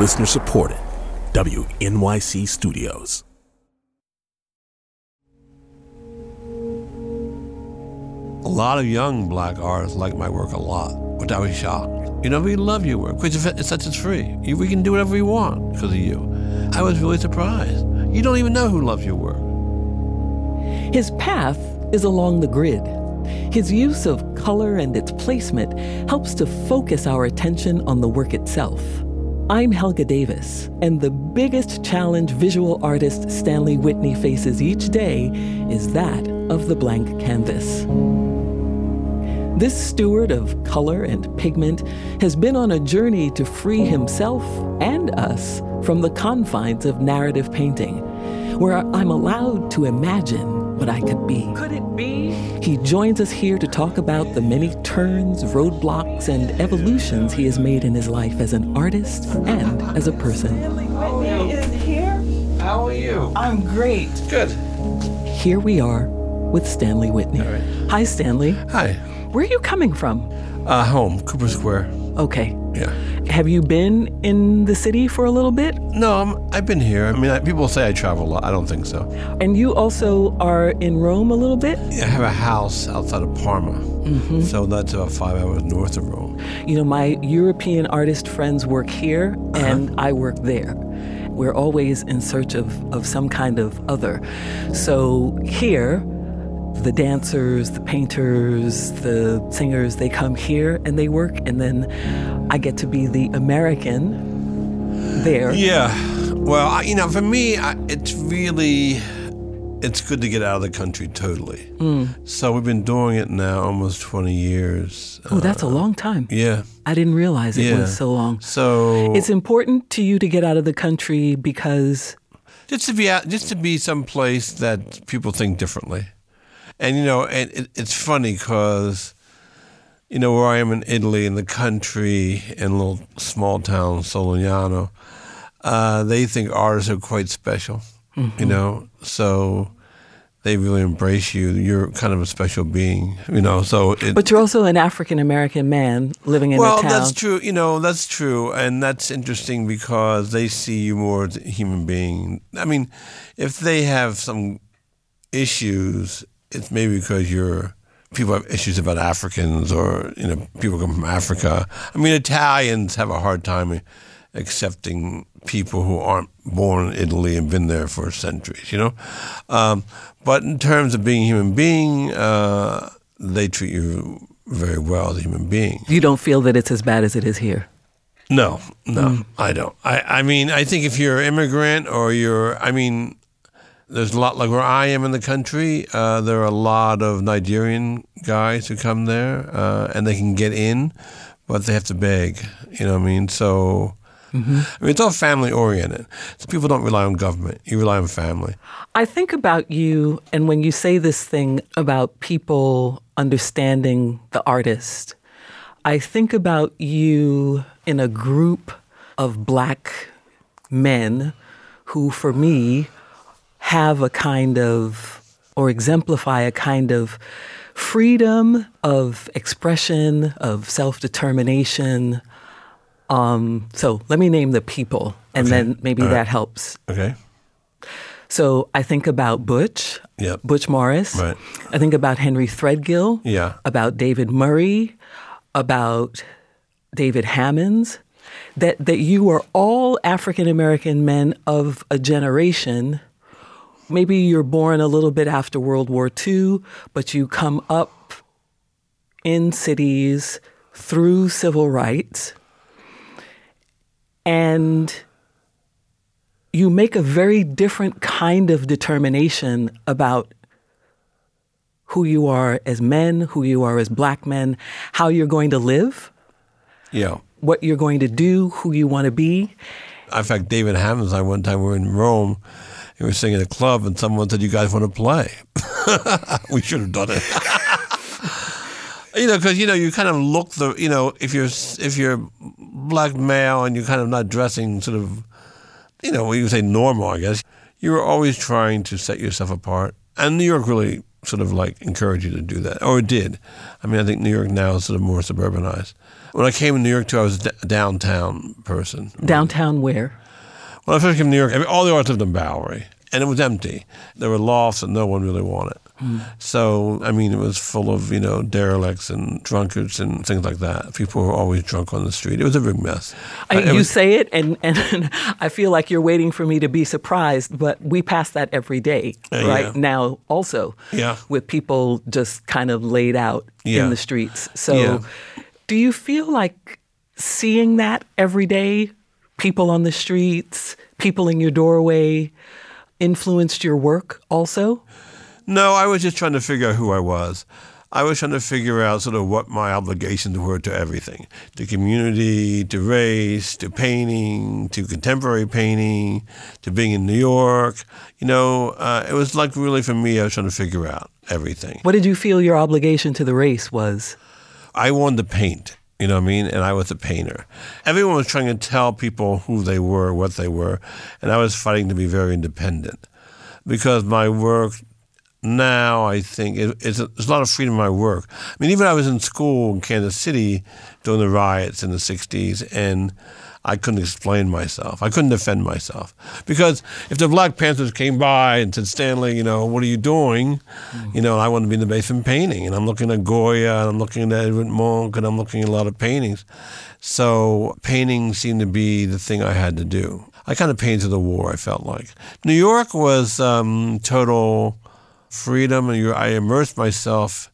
Listener supported. WNYC Studios. A lot of young black artists like my work a lot, which I was shocked. You know, we love your work because it's such as free. We can do whatever we want because of you. I was really surprised. You don't even know who loves your work. His path is along the grid. His use of color and its placement helps to focus our attention on the work itself. I'm Helga Davis, and the biggest challenge visual artist Stanley Whitney faces each day is that of the blank canvas. This steward of color and pigment has been on a journey to free himself and us from the confines of narrative painting, where I'm allowed to imagine what I could be. Could it be? He joins us here to talk about the many turns, roadblocks, and evolutions he has made in his life as an artist and as a person. Whitney is here. How are you? I'm great. Good. Here we are with Stanley Whitney. All right. Hi, Stanley. Hi. Where are you coming from? Uh, home, Cooper Square. Okay. Yeah. Have you been in the city for a little bit? No, I'm, I've been here. I mean, I, people say I travel a lot. I don't think so. And you also are in Rome a little bit? I have a house outside of Parma, Mm-hmm. so that's about five hours north of Rome. You know, my European artist friends work here and I work there. We're always in search of, of some kind of other. So here, the dancers, the painters, the singers, they come here and they work, and then I get to be the American there. Yeah. Well, I, you know, for me, I, it's really, it's good to get out of the country totally. Mm. So we've been doing it now almost 20 years. Oh, that's a long time. Yeah. I didn't realize it Yeah. was so long. So It's important to you to get out of the country because just to be out, just to be someplace that people think differently. And you know, and it, it's funny because you know where I am in Italy, in the country, in a little small town, Solignano. Uh, they think artists are quite special, you know. So they really embrace you. You're kind of a special being, you know. So it, But you're also an African American man living in well, a town. that's true. You know, that's true, and that's interesting because they see you more as a human being. I mean, if they have some issues, it's maybe because you're people have issues about Africans or you know people come from Africa. I mean, Italians have a hard time accepting people who aren't born in Italy and been there for centuries. You know, um, but in terms of being a human being, uh, they treat you very well as a human being. you don't feel that it's as bad as it is here. No, no, I don't. I, I mean, I think if you're an immigrant or you're, I mean, there's a lot like where I am in the country. Uh, there are a lot of Nigerian guys who come there, uh, and they can get in, but they have to beg. You know what I mean? So, I mean, it's all family oriented. So people don't rely on government. You rely on family. I think about you, and when you say this thing about people understanding the artist, I think about you in a group of black men who, for me, have a kind of, or exemplify a kind of freedom of expression, of self determination. Um, so let me name the people, and then maybe that helps. Okay. So I think about Butch, Yep. Butch Morris. Right. I think about Henry Threadgill. Yeah. About David Murray, about David Hammons. That that you are all African American men of a generation. Maybe you're born a little bit after World War II, but you come up in cities through civil rights. And you make a very different kind of determination about who you are as men, who you are as black men, how you're going to live, Yeah. what you're going to do, who you want to be. In fact, David Hammons, I one time we were in Rome. We were singing at a club, and someone said, "You guys want to play?" we should have done it. you know, because you know, you kind of look the, you know, if you're if you're black male and you're kind of not dressing sort of, you know, you say normal, I guess. You were always trying to set yourself apart, and New York really sort of like encouraged you to do that, or it did. I mean, I think New York now is sort of more suburbanized. When I came to New York too, I was a downtown person. Downtown where? When I first came to New York, every- all the artists lived in Bowery, and it was empty. There were lofts that no one really wanted. So, I mean, it was full of, you know, derelicts and drunkards and things like that. People were always drunk on the street. It was a big mess. I, It you was- say it, and, and I feel like you're waiting for me to be surprised, but we pass that every day, Uh, right yeah. now, also, Yeah. with people just kind of laid out Yeah. in the streets. So, do you feel like seeing that every day, people on the streets, people in your doorway, influenced your work also? No, I was just trying to figure out who I was. I was trying to figure out sort of what my obligations were to everything to community, to race, to painting, to contemporary painting, to being in New York. You know, uh, it was like really for me, I was trying to figure out everything. What did you feel your obligation to the race was? I wanted to paint, you know what I mean? And I was a painter. Everyone was trying to tell people who they were, what they were, and I was fighting to be very independent because my work now, I think, it, it's a, there's a lot of freedom in my work. I mean, even I was in school in Kansas City during the riots in the 60s, and I couldn't explain myself. I couldn't defend myself. Because if the Black Panthers came by and said, Stanley, you know, what are you doing? You know, I want to be in the basement painting. And I'm looking at Goya, and I'm looking at Edward Munch, and I'm looking at a lot of paintings. So painting seemed to be the thing I had to do. I kind of painted the war, I felt like. New York was um, total freedom, and I immersed myself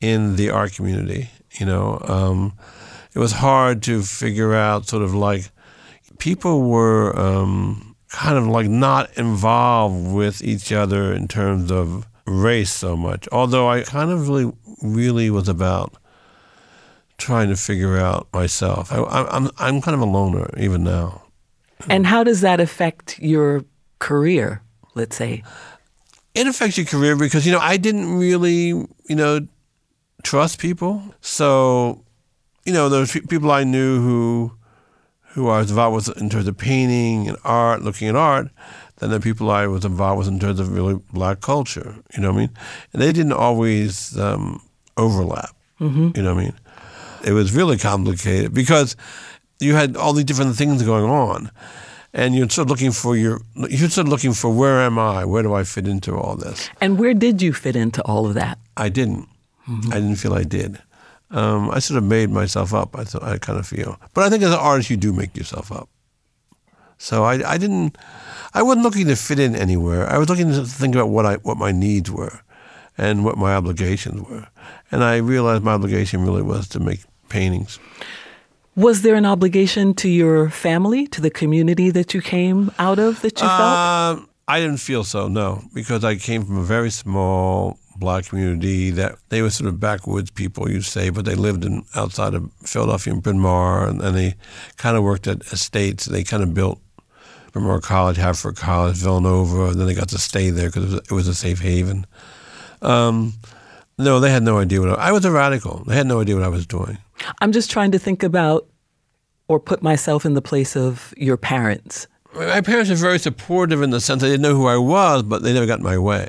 in the art community. You know, um, it was hard to figure out sort of like people were um, kind of like not involved with each other in terms of race so much. Although I kind of really, really was about trying to figure out myself. I, I'm I'm kind of a loner even now. And how does that affect your career, let's say? it affects your career because you know I didn't really you know trust people. So you know there pe- people I knew who who I was involved with in terms of painting and art, looking at art. Then the people I was involved with in terms of really black culture. You know what I mean? And they didn't always um, overlap. You know what I mean? It was really complicated because you had all these different things going on and you're sort of looking for your you're sort of looking for where am I? Where do I fit into all this? And where did you fit into all of that? I didn't. I didn't feel I did. Um, I sort of made myself up. I thought I kind of feel, but I think as an artist, you do make yourself up. So I, I didn't. I wasn't looking to fit in anywhere. I was looking to think about what I what my needs were, and what my obligations were. And I realized my obligation really was to make paintings. Was there an obligation to your family, to the community that you came out of that you felt? Um, I didn't feel so, no, because I came from a very small black community that they were sort of backwoods people, you'd say, but they lived in outside of Philadelphia and Bryn Mawr, and, and they kind of worked at estates. They kind of built Bryn Mawr College, Haverford College, Villanova, and then they got to stay there because it, was- it was a safe haven. Um, no, they had no idea what I, I was a radical. They had no idea what I was doing. I'm just trying to think about or put myself in the place of your parents. My parents were very supportive in the sense they didn't know who I was, but they never got in my way.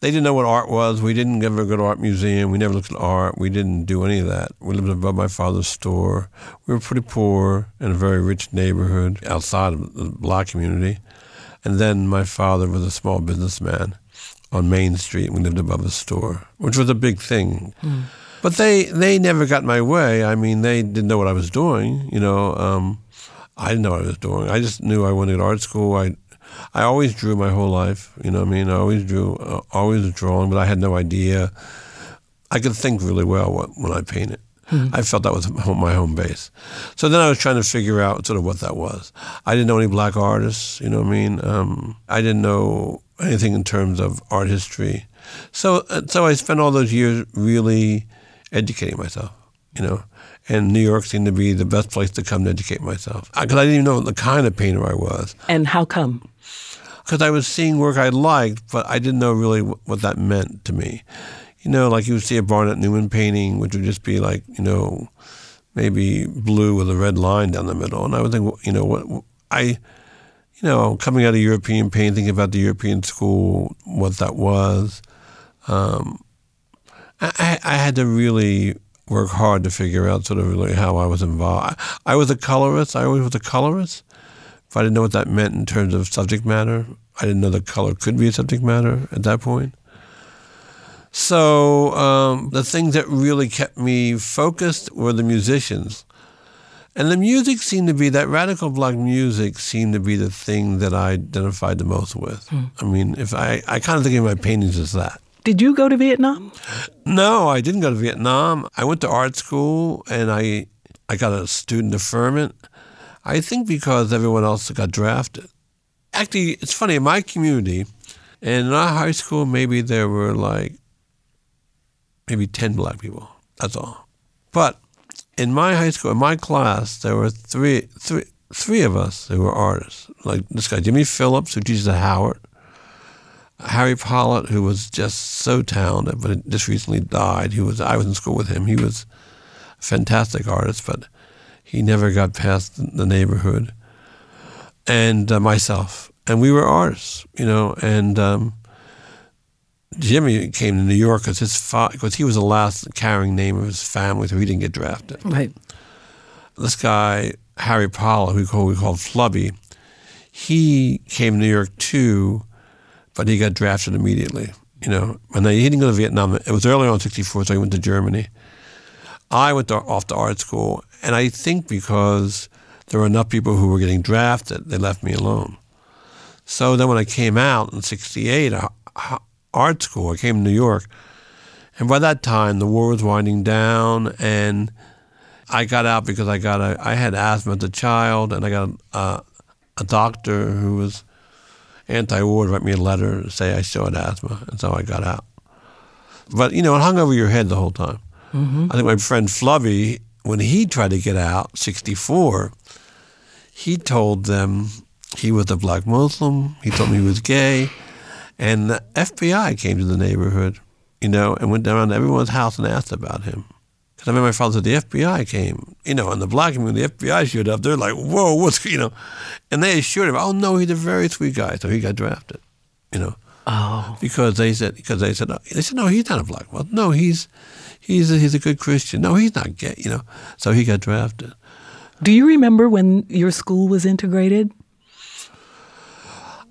They didn't know what art was. We didn't ever go to art museum. We never looked at art. We didn't do any of that. We lived above my father's store. We were pretty poor in a very rich neighborhood outside of the black community. And then my father was a small businessman on Main Street. We lived above his store, which was a big thing. But they, they never got my way. I mean, they didn't know what I was doing. You know, um, I didn't know what I was doing. I just knew I wanted art school. I, I always drew my whole life. You know what I mean? I always drew, uh, always drawing, but I had no idea. I could think really well what, when I painted. I felt that was my home base. So then I was trying to figure out sort of what that was. I didn't know any black artists. You know what I mean? Um, I didn't know anything in terms of art history. So uh, so I spent all those years really educating myself. You know, and New York seemed to be the best place to come to educate myself because I didn't even know the kind of painter I was And how come? Because I was seeing work I liked, but I didn't know really what, what that meant to me. You know, like you would see a Barnett Newman painting, which would just be like, you know, maybe blue with a red line down the middle, and I would think, you know, what I, you know, coming out of European painting, thinking about the European school, what that was. um, I, I had to really work hard to figure out sort of really how I was involved. I, I was a colorist. I always was a colorist. If I didn't know what that meant in terms of subject matter, I didn't know that color could be a subject matter at that point. So um, the things that really kept me focused were the musicians. And the music seemed to be that radical black music seemed to be the thing that I identified the most with. I mean, if I, I kind of think of my paintings as that. Did you go to Vietnam? No, I didn't go to Vietnam. I went to art school and I I got a student deferment. I think because everyone else got drafted. Actually, it's funny, in my community, and in our high school, maybe there were like maybe 10 black people. That's all. But in my high school, in my class, there were three, three, three of us who were artists. Like this guy, Jimmy Phillips, who teaches at Howard. Harry Pollitt, who was just so talented, but just recently died. He was I was in school with him. He was a fantastic artist, but he never got past the neighborhood. And uh, myself, and we were artists, you know. And um, Jimmy came to New York because his because he was the last carrying name of his family, so he didn't get drafted. Right. This guy Harry Pollitt, who we call, we called Flubby, he came to New York too but he got drafted immediately. You know, and he didn't go to Vietnam. It was early on in '64, so he went to Germany. I went to, off to art school, and I think because there were enough people who were getting drafted, they left me alone. So then, when I came out in '68, art school, I came to New York, and by that time the war was winding down, and I got out because I got a, I had asthma as a child, and I got a, a doctor who was anti-war to write me a letter to say I still had asthma, and so I got out. But you know, it hung over your head the whole time. Mm-hmm. I think my friend Flubby, when he tried to get out, '64, he told them he was a black Muslim. He told me he was gay, and the FBI came to the neighborhood, you know, and went down to everyone's house and asked about him. Because I remember my father said the FBI came, you know, and the black community, the FBI showed up. They're like, "Whoa, what's you know?" And they assured him, "Oh no, he's a very sweet guy." So he got drafted, you know. Oh. Because they said, because they said, they said, no, he's not a black man. No, he's he's a, he's a good Christian. No, he's not gay, you know. So he got drafted. Do you remember when your school was integrated?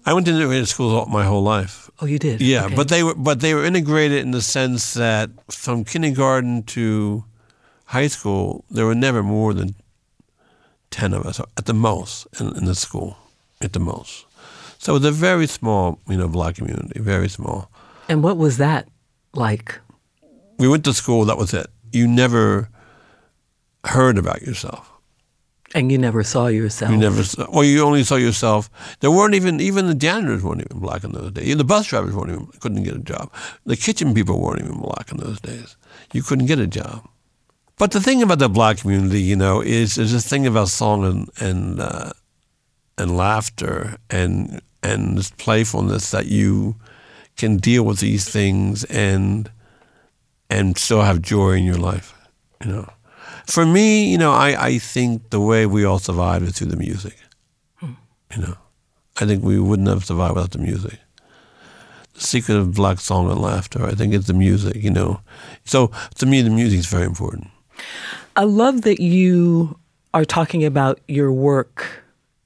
I went to integrated schools all, my whole life. Oh, you did. Yeah, Okay. but they were but they were integrated in the sense that from kindergarten to high school, there were never more than ten of us at the most in, in the school, at the most. So it was a very small, you know, black community, very small. And what was that like? We went to school. That was it. You never heard about yourself. And you never saw yourself. You never saw, well, you only saw yourself. There weren't even, even the janitors weren't even black in those days. Even the bus drivers weren't even, couldn't get a job. The kitchen people weren't even black in those days. You couldn't get a job. But the thing about the black community, you know, is there's this thing about song and, and, uh, and laughter and, and this playfulness that you can deal with these things and, and still have joy in your life, you know. For me, you know, I, I think the way we all survived is through the music. Hmm. You know, I think we wouldn't have survived without the music. The secret of black song and laughter, I think, is the music. You know, so to me, the music is very important. I love that you are talking about your work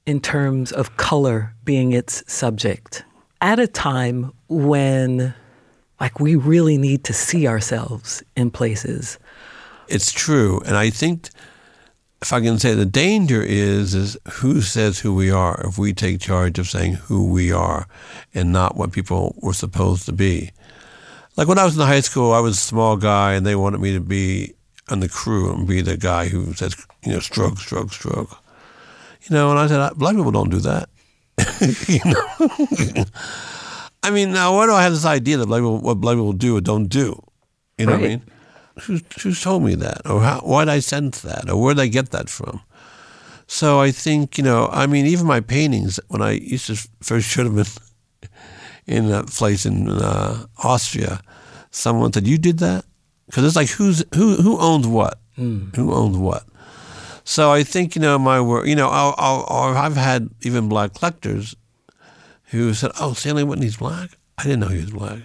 in terms of color being its subject at a time when like we really need to see ourselves in places. It's true, and I think if I can say the danger is is who says who we are if we take charge of saying who we are and not what people were supposed to be. Like when I was in high school, I was a small guy, and they wanted me to be on the crew and be the guy who says, you know, stroke, stroke, stroke. You know, and I said, black people don't do that. you know. I mean, now why do I have this idea that black people, what black people do or don't do? You know what I mean? Who's, who's told me that? Or how, why did I sense that? Or where did I get that from? So I think, you know, I mean, even my paintings, when I used to first show them in, in a place in uh, Austria, someone said, you did that? Because it's like, who's, who, who owns what? Who owns what? So I think, you know, my work, you know, I'll, I'll, I'll, I've had even black collectors who said, oh, Stanley Whitney's black? I didn't know he was black.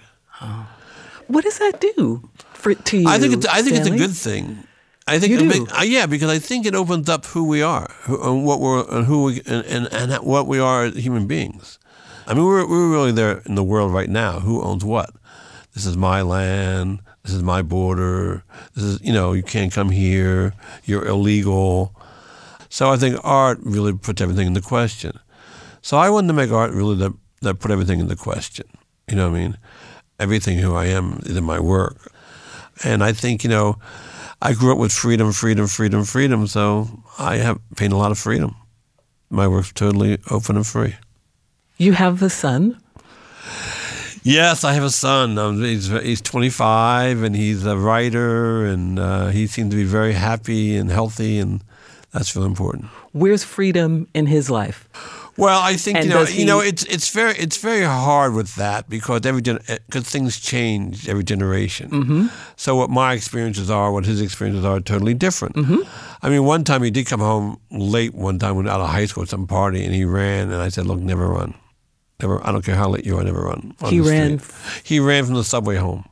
what does that do for to you? I think it's, I think it's a good thing. I think You do? ma- uh, yeah, because I think it opens up who we are, who, and what we're, and who we, and, and, and what we are as human beings. I mean, we're we're really there in the world right now. Who owns what? This is my land. This is my border. This is you know you can't come here. You're illegal. So I think art really puts everything into question. So I wanted to make art really that that put everything into question. You know what I mean? Everything who I am is in my work. And I think, you know, I grew up with freedom, freedom, freedom, freedom. So I have gained a lot of freedom. My work's totally open and free. You have a son. Yes, I have a son. Um, he's he's 25 and he's a writer and uh, he seems to be very happy and healthy and that's really important. Where's freedom in his life? Well, I think And you know, does you know, it's it's very it's very hard with that because every because things change every generation. Mm-hmm. So what my experiences are, what his experiences are, are totally different. Mm-hmm. I mean, one time he did come home late. One time when out of high school at some party, and he ran, and I said, "Look, never run, never. I don't care how late you are, never run." on He ran street." He ran from the subway home.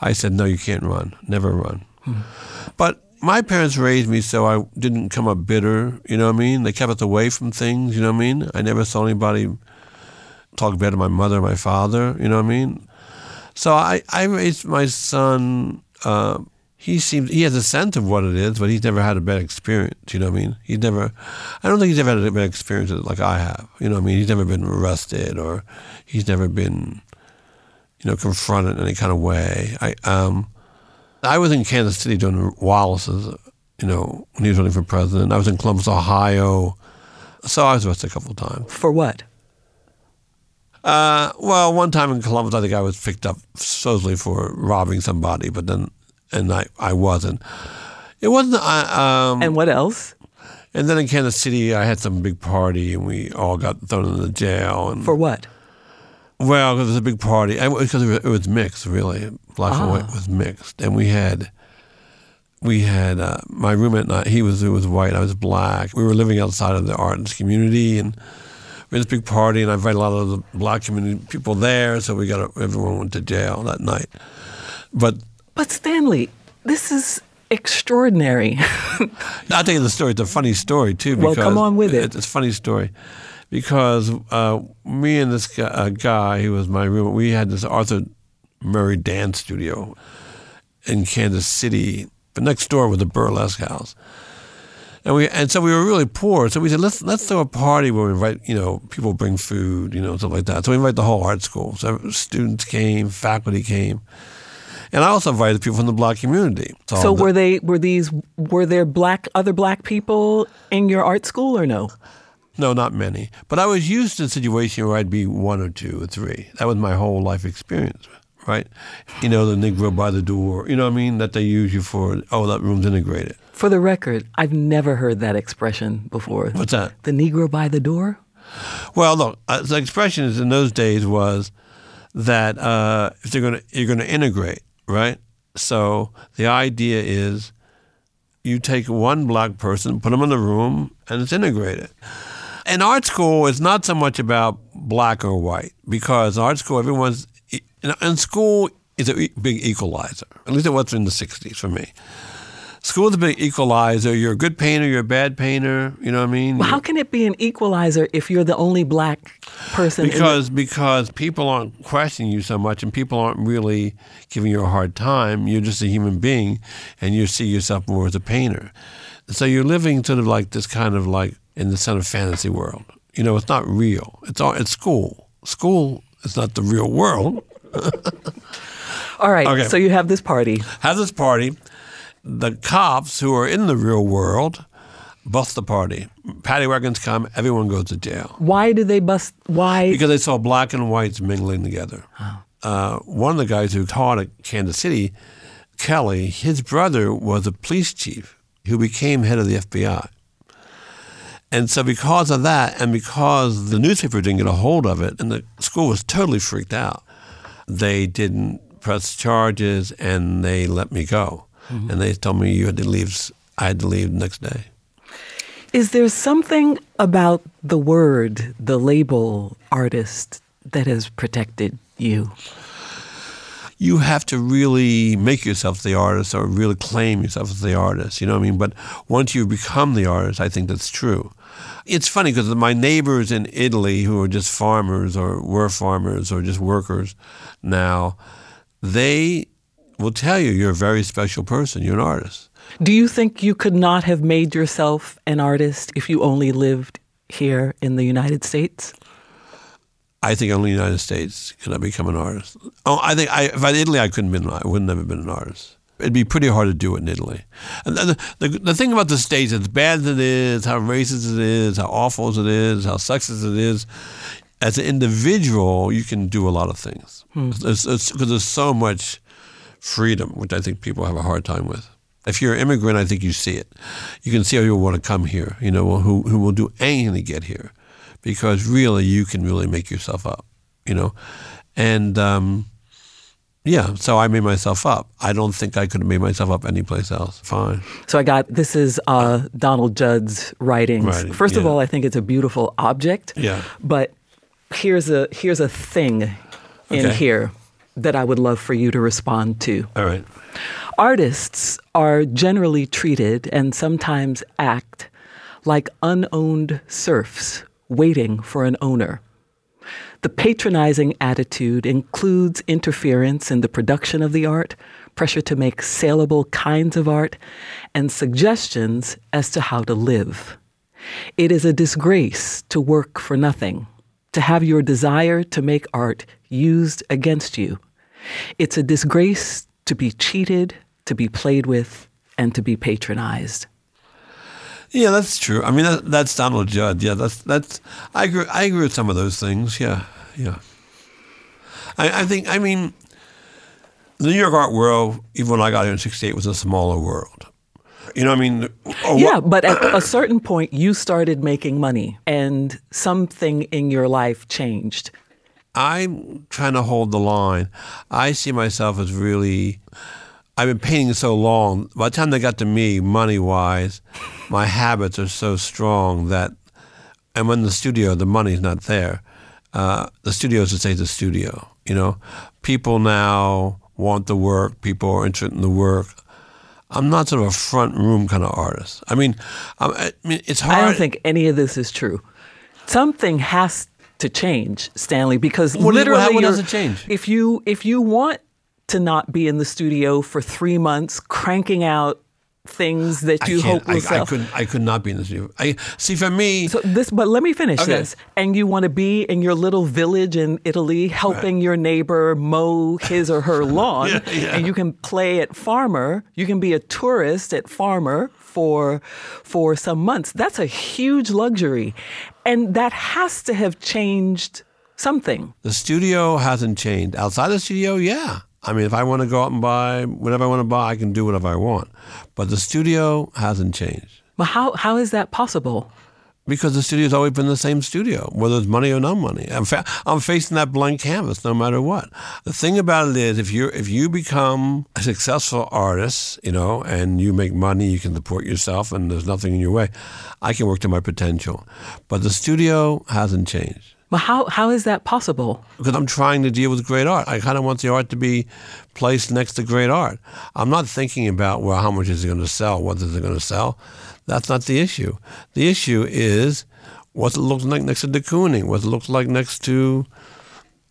I said, "No, you can't run. Never run." But my parents raised me so I didn't come up bitter. You know what I mean? They kept us away from things. You know what I mean? I never saw anybody talk bad to my mother or my father. You know what I mean? So I, I raised my son. Uh, he seems he has a sense of what it is, but he's never had a bad experience. You know what I mean? He's never. I don't think he's ever had a bad experience like I have. You know what I mean? He's never been arrested or he's never been, you know, confronted in any kind of way. I um. I was in Kansas City during Wallace's, you know, when he was running for president. I was in Columbus, Ohio. So I was arrested a couple of times. For what? Uh, well, one time in Columbus, I think I was picked up supposedly for robbing somebody, but then, and I, I wasn't. It wasn't, I, um, And what else? and then in Kansas City, I had some big party and we all got thrown in the jail. And For what? Well, because it was a big party. Because it was, it was mixed, really. Black and white was mixed, and we had, we had uh, my roommate. And I, he was he was white. I was black. We were living outside of the artist community, and we had this big party. And I invited a lot of the black community people there. So we got everyone went to jail that night. But But Stanley, this is extraordinary. I'll tell you the story. It's a funny story too. Well, come on with it. It's, a funny story because uh, me and this guy, uh, guy who was my roommate, we had this Arthur Murray dance studio in Kansas City, but next door was a burlesque house. And we and so we were really poor. So we said let's let's throw a party where we invite you know people bring food you know stuff like that. So we invite the whole art school. So students came, faculty came, and I also invited people from the black community. so the- were they were these were there black other black people in your art school or no? No, not many. But I was used to a situation where I'd be one or two or three. That was my whole life experience, right? You know, the Negro by the door, you know what I mean? That they use you for, oh, that room's integrated. For the record, I've never heard that expression before. What's that? The Negro by the door? Well, look, uh, the expression is in those days was that uh, if they're gonna, you're going to integrate, right? So the idea is you take one black person, put them in the room, and it's integrated. In art school, it's not so much about black or white because art school, everyone's in school is a big equalizer. At least it was in the '60s for me. School is a big equalizer. You're a good painter. You're a bad painter. You know what I mean? Well, how can it be an equalizer if you're the only black person? in the- because because people aren't questioning you so much and people aren't really giving you a hard time you're just a human being and you see yourself more as a painter so you're living sort of like this kind of like in the kind of fantasy world you know it's not real it's all it's school school is not the real world All right, Okay. so you have this party. have this party the cops who are in the real world bust the party paddy wagons come everyone goes to jail Why do they bust? Why? because they saw black and whites mingling together. Uh, one of the guys who taught at Kansas City, Kelly, his brother was a police chief who became head of the FBI. And so, because of that, and because the newspaper didn't get a hold of it, and the school was totally freaked out, they didn't press charges and they let me go. Mm-hmm. And they told me you had to leave. I had to leave the next day. Is there something about the word, the label artist, that has protected you? you have to really make yourself the artist or really claim yourself as the artist. You know what I mean? But once you become the artist, I think that's true. It's funny because my neighbors in Italy who are just farmers or were farmers or just workers now, they will tell you you're a very special person. You're an artist. Do you think you could not have made yourself an artist if you only lived here in the United States? I think only in the United States can I become an artist. Oh, I think I, if I Italy, I couldn't been. I wouldn't have been an artist. It'd be pretty hard to do it in Italy. And the, the, the thing about the States, as bad as it is, how racist it is, how awful as it is, how sexist it is, as an individual, you can do a lot of things. Because hmm. there's so much freedom, which I think people have a hard time with. If you're an immigrant, I think you see it. You can see how people want to come here, you know, who, who will do anything to get here because really you can really make yourself up, you know. And um, yeah, so I made myself up. I don't think I could have made myself up anyplace else. Fine. So I got this is uh, Donald Judd's writings. Writing, First of all, I think it's a beautiful object. Yeah. But here's a here's a thing in here that I would love for you to respond to. All right. Artists are generally treated and sometimes act like unowned serfs waiting for an owner. The patronizing attitude includes interference in the production of the art, pressure to make saleable kinds of art, and suggestions as to how to live. It is a disgrace to work for nothing, to have your desire to make art used against you. It's a disgrace to be cheated, to be played with, and to be patronized. Yeah, that's true. I mean, that, that's Donald Judd. Yeah, that's that's. I agree. I agree with some of those things. Yeah, yeah. I, I think. I mean, the New York art world, even when I got here in '68, was a smaller world. You know, I mean, oh, Yeah, what- but at a certain point, you started making money and something in your life changed. I'm trying to hold the line. I see myself as really. I've been painting so long. By the time they got to me, money wise, my habits are so strong that, and when the studio, the money's not there. Uh, the studio is to say the studio. You know, people now want the work. People are interested in the work. I'm not sort of a front room kind of artist. I mean, I'm, I mean, it's hard. I don't think any of this is true. Something has to change, Stanley, because you- literally, what has you're- to change? If you if you want to not be in the studio for three months, cranking out things that you hope will I, sell. I couldn't. I could not be in the studio. I see. For me, So this, but let me finish Okay. this. And you want to be in your little village in Italy, helping your neighbor mow his or her lawn, Yeah, yeah. and you can play at farmer. You can be a tourist at farmer for for some months. That's a huge luxury, and that has to have changed something. The studio hasn't changed. Outside the studio, yeah. I mean, if I want to go out and buy whatever I want to buy, I can do whatever I want. But the studio hasn't changed Well, how how is that possible? Because the studio's always been the same studio, whether it's money or no money. I'm, fa- I'm facing that blank canvas no matter what. The thing about it is, if you if you become a successful artist, you know, and you make money, you can support yourself, and there's nothing in your way. I can work to my potential, but the studio hasn't changed. But how how is that possible? because I'm trying to deal with great art. I kind of want the art to be placed next to great art. I'm not thinking about well, how much is it going to sell? What is it going to sell? That's not the issue. The issue is what it looks like next to de Kooning, what it looks like next to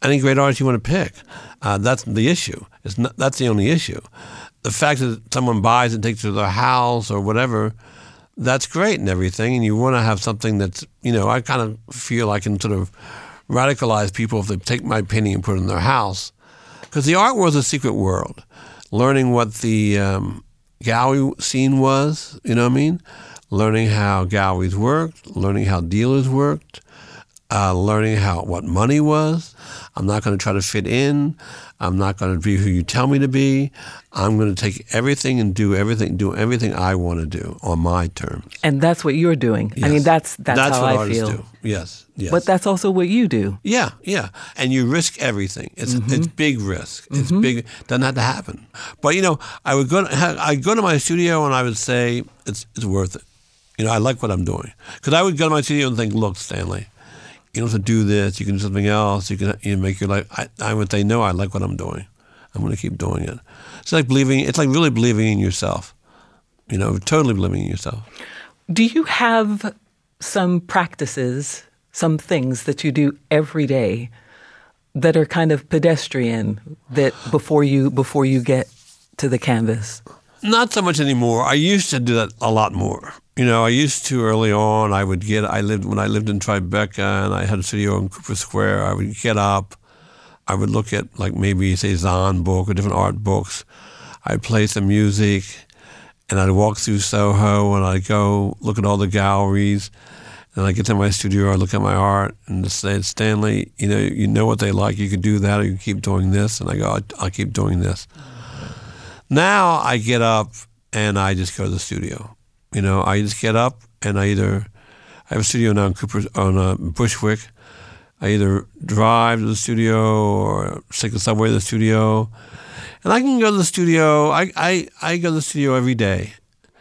any great art you want to pick. Uh, that's the issue. It's not, that's the only issue. The fact that someone buys and takes it to their house or whatever, that's great and everything. And you want to have something that's, you know, I kind of feel I can sort of radicalize people if they take my painting and put it in their house. Because the art was a secret world. Learning what the um, scene was, you know what I mean? Learning how galleries worked, learning how dealers worked, uh, learning how what money was. I'm not going to try to fit in. I'm not going to be who you tell me to be. I'm going to take everything and do everything, do everything I want to do on my terms. And that's what you're doing. I mean, Yes. that's that's, how what I artists feel. do. Yes, yes. But that's also what you do. Yeah, yeah, and you risk everything. It's Mm-hmm. it's big risk. It's big. Doesn't have to happen. But you know, I would go. I go to my studio and I would say it's it's worth it. You know, I like what I'm doing because I would go to my studio and think, look, Stanley, you don't have to do this. You can do something else. You can you make your life. I, I would say, no, I like what I'm doing. I'm going to keep doing it. It's like believing. It's like really believing in yourself. You know, totally believing in yourself. Do you have some practices, some things that you do every day that are kind of pedestrian that before you before you get to the canvas? Not so much anymore. I used to do that a lot more. You know, I used to early on. I would get. I lived when I lived in Tribeca, and I had a studio in Cooper Square. I would get up. I would look at like maybe Cézanne book or different art books. I'd play some music, and I'd walk through Soho, and I'd go look at all the galleries. And I get to my studio, I look at my art, and say, Stanley, you know, you know what they like. You can do that, or you keep doing this. And I go, I'll keep doing this. Now I get up and I just go to the studio. You know, I just get up and I either I have a studio now in Cooper on uh, Bushwick. I either drive to the studio or take the subway to the studio, and I can go to the studio. I I, I go to the studio every day.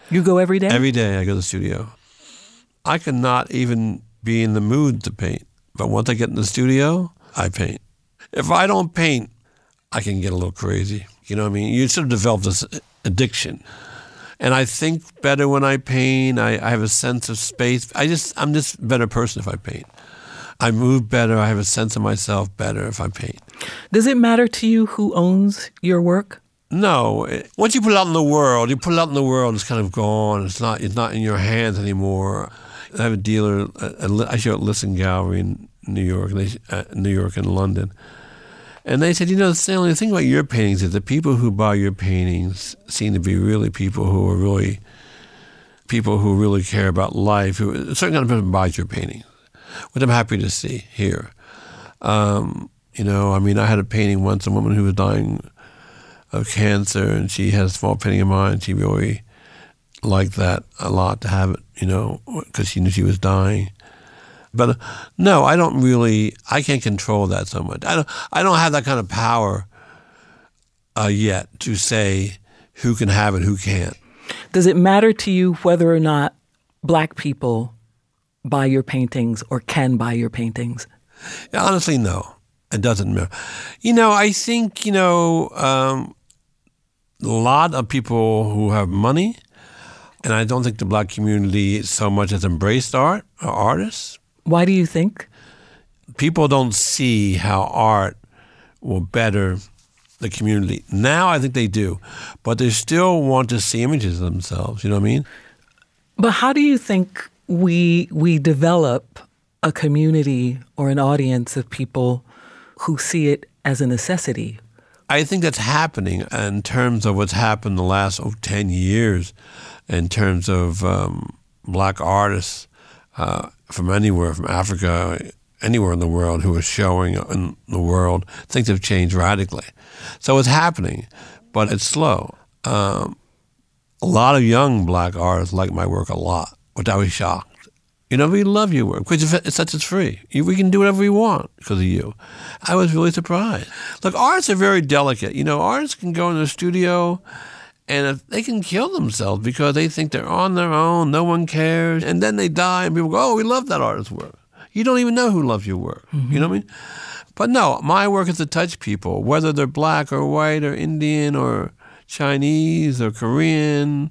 You go every day? Every day I go to the studio. I cannot even be in the mood to paint, but once I get in the studio, I paint. If I don't paint, I can get a little crazy. You know what I mean? You sort of develop this addiction. And I think better when I paint. I, I have a sense of space. I just I'm just a better person if I paint. I move better. I have a sense of myself better if I paint. Does it matter to you who owns your work? No. Once you put it out in the world, you put it out in the world, it's kind of gone. It's not it's not in your hands anymore. I have a dealer. I show at Lisson Gallery in New York, uh, New York and London. And they said, you know, the thing about your paintings is the people who buy your paintings seem to be really people who are really people who really care about life. Who a certain kind of person buys your paintings, which I'm happy to see here. Um, you know, I mean, I had a painting once, a woman who was dying of cancer, and she had a small painting of mine. She really liked that a lot to have it, you know, because she knew she was dying. But uh, no, I don't really. I can't control that so much. I don't. I don't have that kind of power uh, yet to say who can have it, who can't. Does it matter to you whether or not black people buy your paintings or can buy your paintings? Yeah, honestly, no. It doesn't matter. You know, I think you know um, a lot of people who have money, and I don't think the black community so much has embraced art or artists. Why do you think? People don't see how art will better the community. Now I think they do, but they still want to see images of themselves. You know what I mean? But how do you think we we develop a community or an audience of people who see it as a necessity? I think that's happening in terms of what's happened the last oh, 10 years in terms of um, black artists uh, from anywhere, from Africa, anywhere in the world who are showing in the world, things have changed radically. So it's happening, but it's slow. Um, a lot of young black artists like my work a lot, which I was shocked. You know, we love your work because it's such it's free. We can do whatever we want because of you. I was really surprised. Look, artists are very delicate. You know, artists can go in the studio and if they can kill themselves because they think they're on their own, no one cares, and then they die, and people go, "Oh, we love that artist's work." You don't even know who loves your work. Mm-hmm. You know what I mean? But no, my work is to touch people, whether they're black or white or Indian or Chinese or Korean.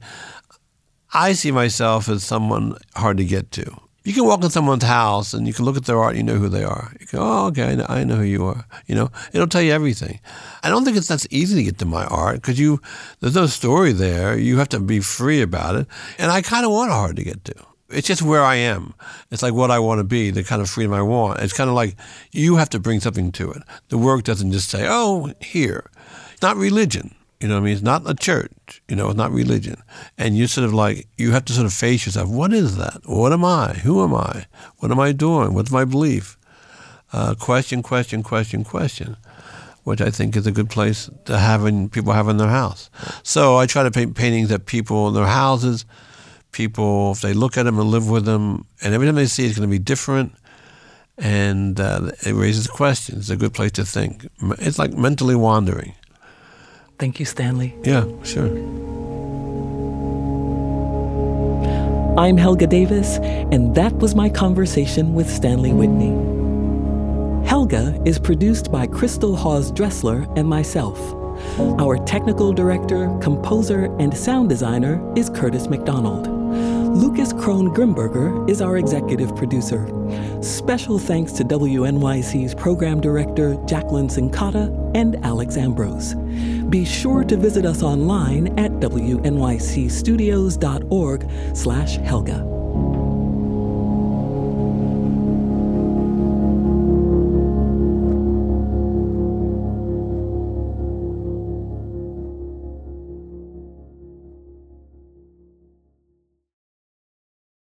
I see myself as someone hard to get to you can walk in someone's house and you can look at their art, and you know who they are. You go, oh, okay, I know, I know who you are. You know, it'll tell you everything. I don't think it's that's easy to get to my art because you there's no story there. You have to be free about it, and I kind of want hard to get to. It's just where I am. It's like what I want to be, the kind of freedom I want. It's kind of like you have to bring something to it. The work doesn't just say, oh, here. It's not religion. You know what I mean? It's not a church. You know, it's not religion. And you sort of like, you have to sort of face yourself. What is that? What am I? Who am I? What am I doing? What's my belief? Uh, question, question, question, question, which I think is a good place to have in, people have in their house. So I try to paint paintings that people in their houses, people, if they look at them and live with them, and every time they see it, it's going to be different. And uh, it raises questions. It's a good place to think. It's like mentally wandering. Thank you, Stanley. Yeah, sure. I'm Helga Davis, and that was my conversation with Stanley Whitney. Helga is produced by Crystal Hawes Dressler and myself. Our technical director, composer, and sound designer is Curtis McDonald. Lucas Krohn Grimberger is our executive producer. Special thanks to WNYC's program director, Jacqueline Cincotta, and Alex Ambrose. Be sure to visit us online at wnycstudios.org slash Helga.